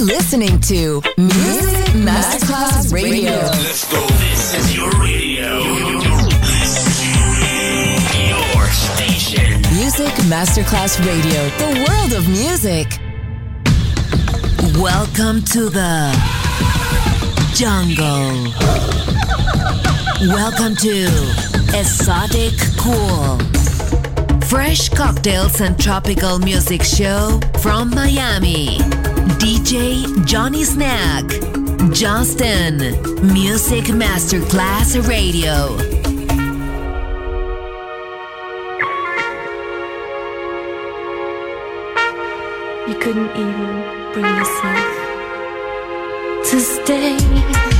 You're listening to Music Masterclass Radio. Let's go. This is your radio. Your station. Music Masterclass Radio, the world of music. Welcome to the jungle. Welcome to Exotic Cool. Fresh cocktails and tropical music show from Miami. DJ Johnny Snack. Justin. Music Masterclass Radio. You couldn't even bring yourself to stay.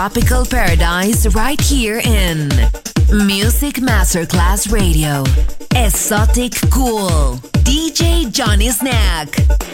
tropical paradise right here in Music Masterclass Radio. Exotic Cool. DJ Johnny Snack.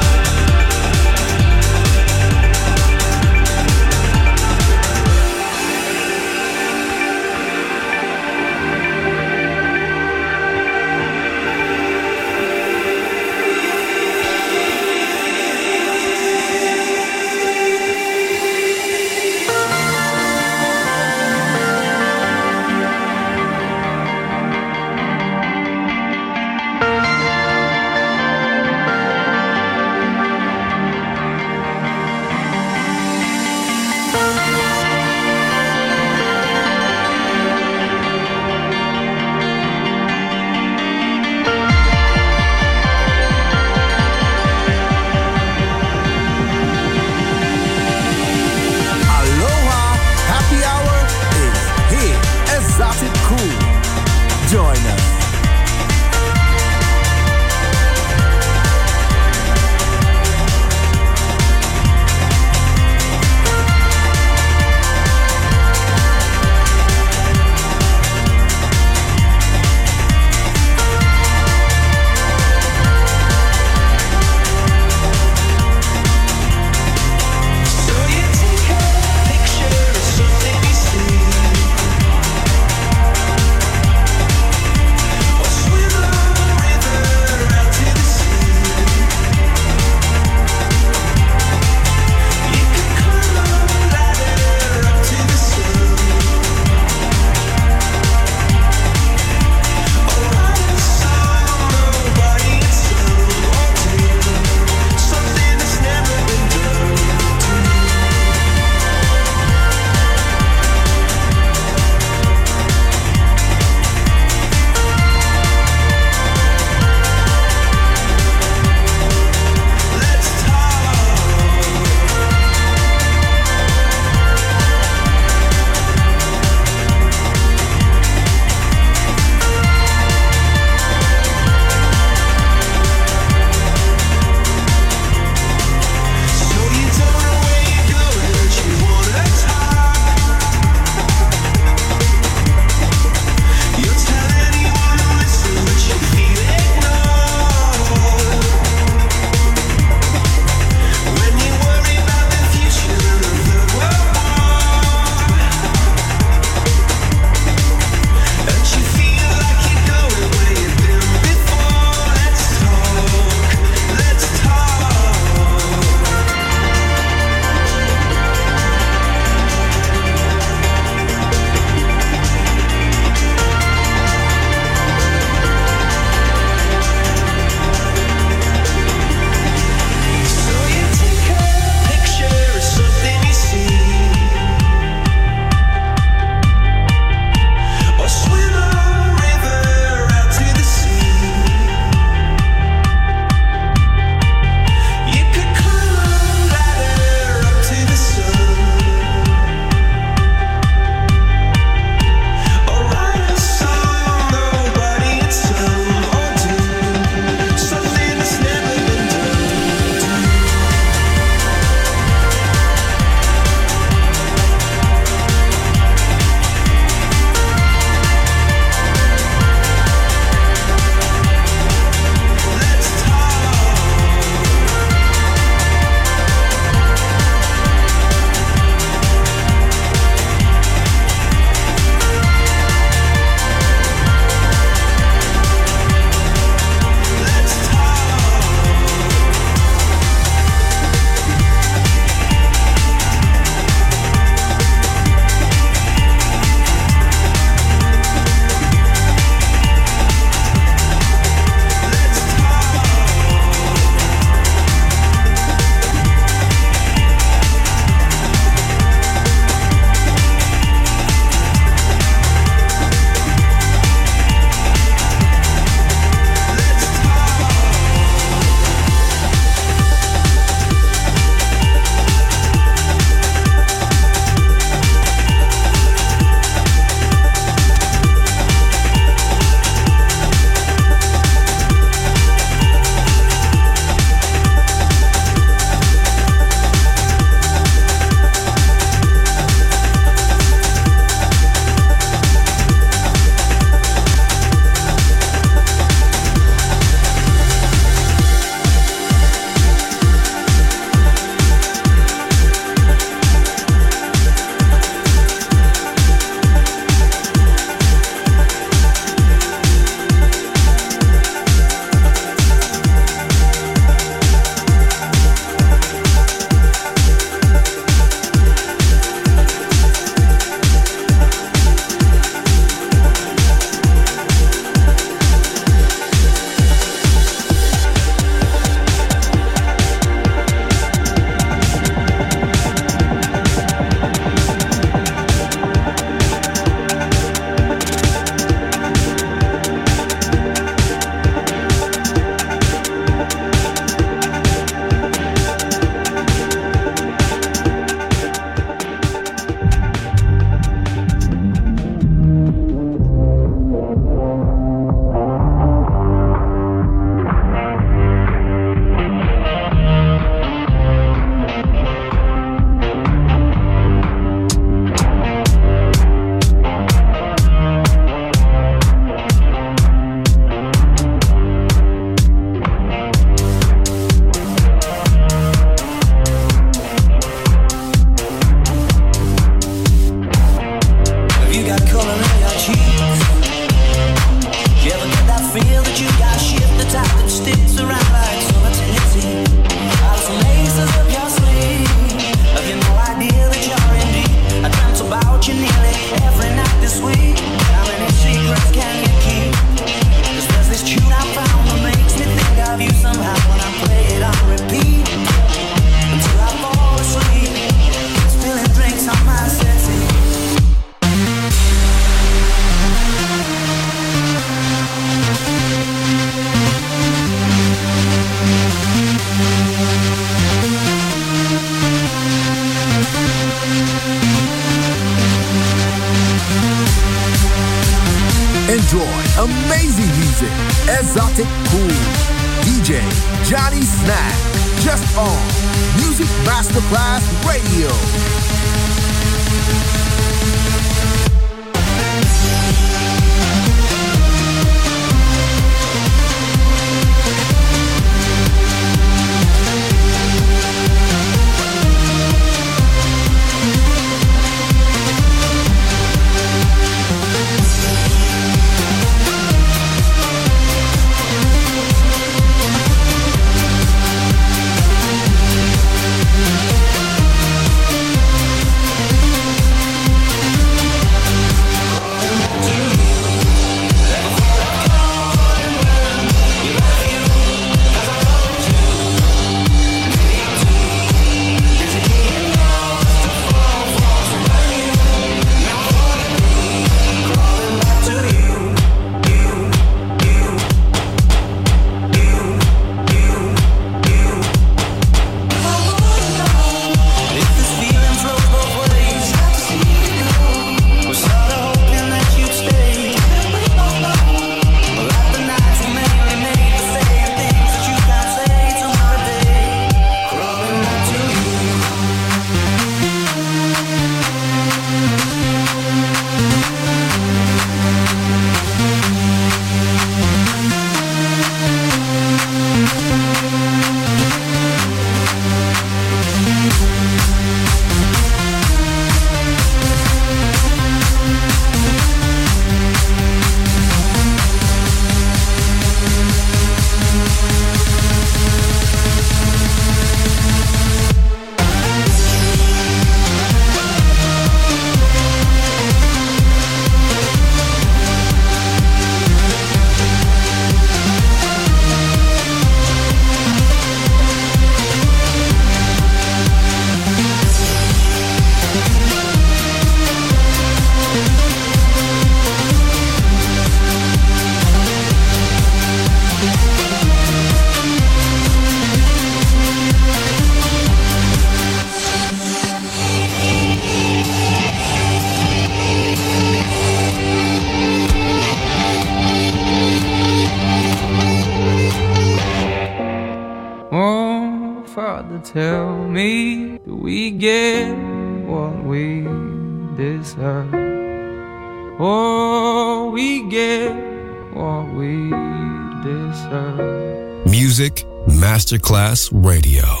Masterclass Radio.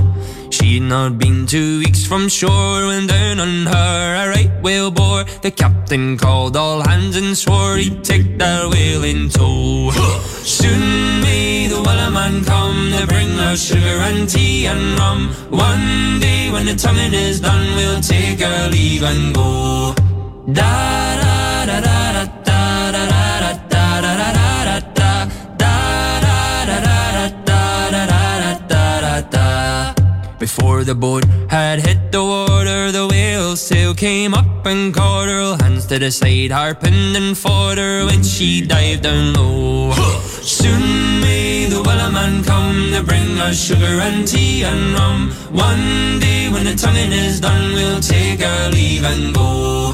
She'd not been two weeks from shore when down on her a right whale bore. The captain called all hands and swore he'd take that whale in tow. Soon may the Wellerman come to bring us sugar and tea and rum. One day when the tonguing is done, we'll take our leave and go. Da da before the boat had hit the water, the whale's sail came up and caught her. Hands to the side, harping and fought her when she dived down low. Soon may the Wellerman come to bring us sugar and tea and rum. One day when the tonguing is done, we'll take our leave and go.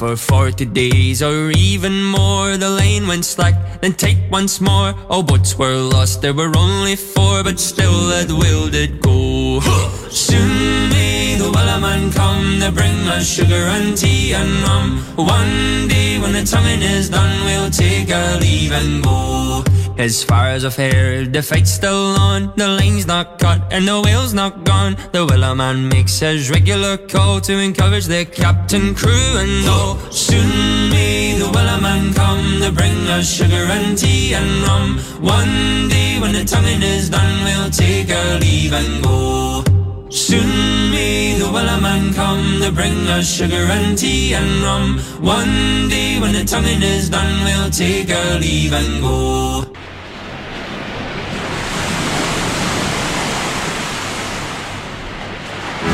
for forty days or even more, the lane went slack, then take once more. All boats were lost, there were only four, but still that whale did go. Soon may the Wellerman come to bring us sugar and tea and rum. One day when the tonguing is done, we'll take our leave and go. As far as I've heard, the fight's still on. The line's not cut and the whale's not gone. The Wellerman makes his regular call to encourage the captain, crew, and all. Soon may the Wellerman come to bring us sugar and tea and rum. One day when the tonguing is done, we'll take our leave and go. Soon may the Wellerman come to bring us sugar and tea and rum. One day when the tonguing is done, we'll take our leave and go.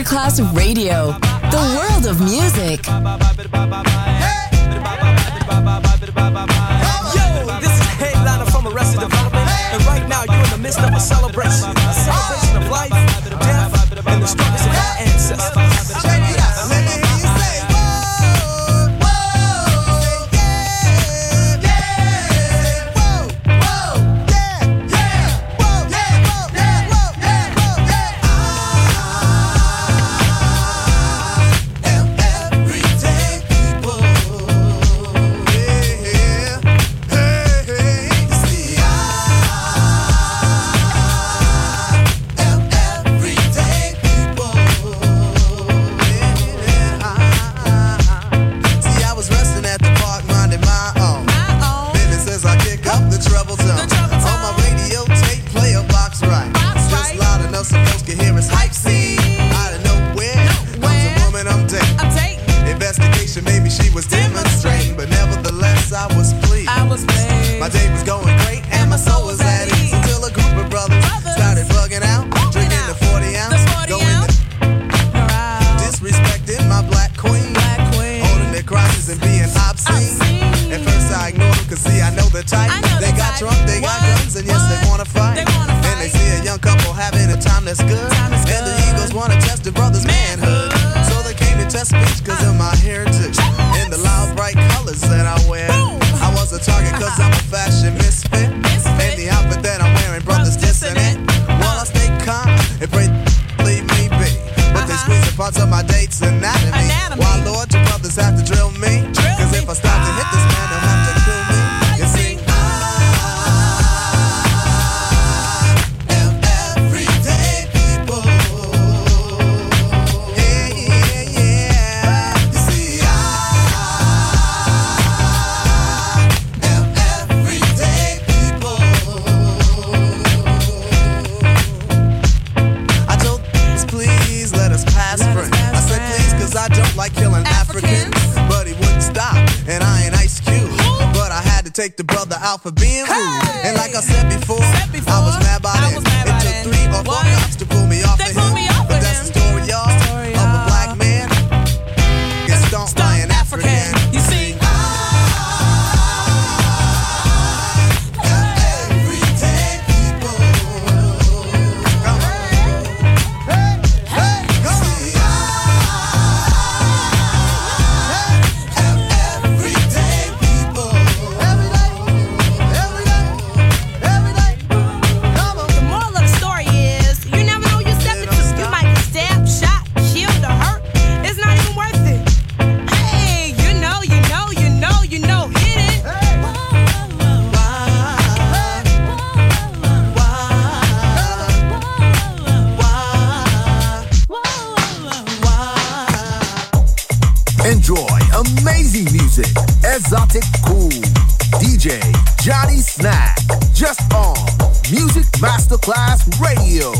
Masterclass Radio, the world of music. Yo, this is Headliner from Arrested Development, and right now you're in the midst of a celebration. A celebration of life, death, and the struggles of our ancestors. speech cause of my heritage and the loud bright colors that I wear. I was a target cause I'm a fashion misfit. And the outfit that I'm wearing, brothers dissonant. While well, I stay calm and pray, leave me be. But they uh-huh. squeeze the parts of my dates and Masterclass Radio.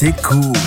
C'était cool.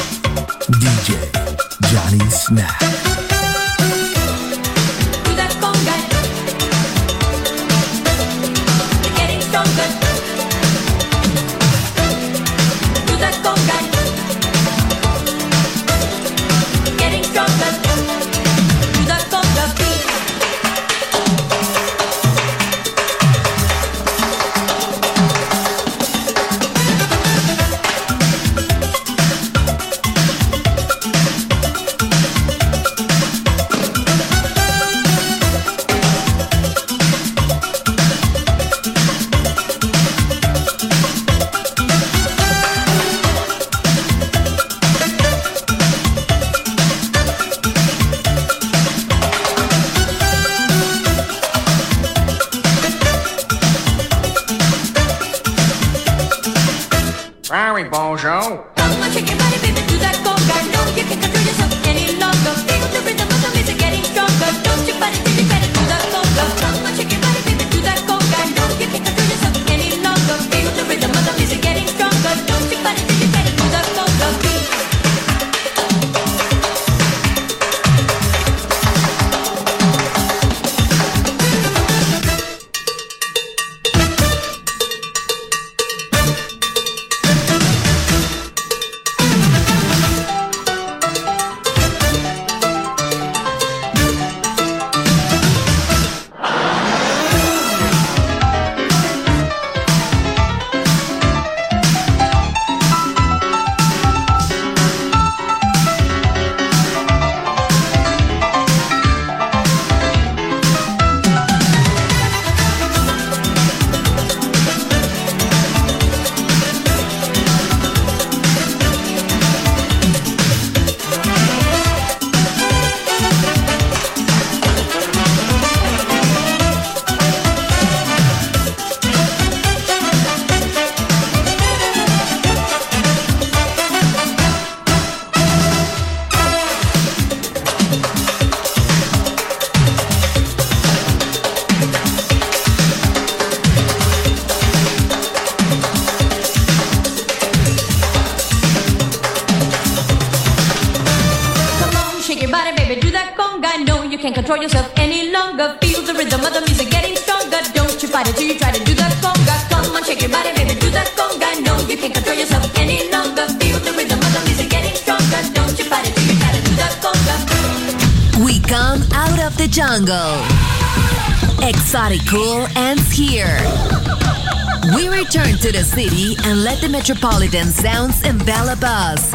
Metropolitan Sounds and Bella Buzz.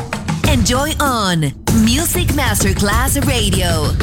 Enjoy on Music Masterclass Radio.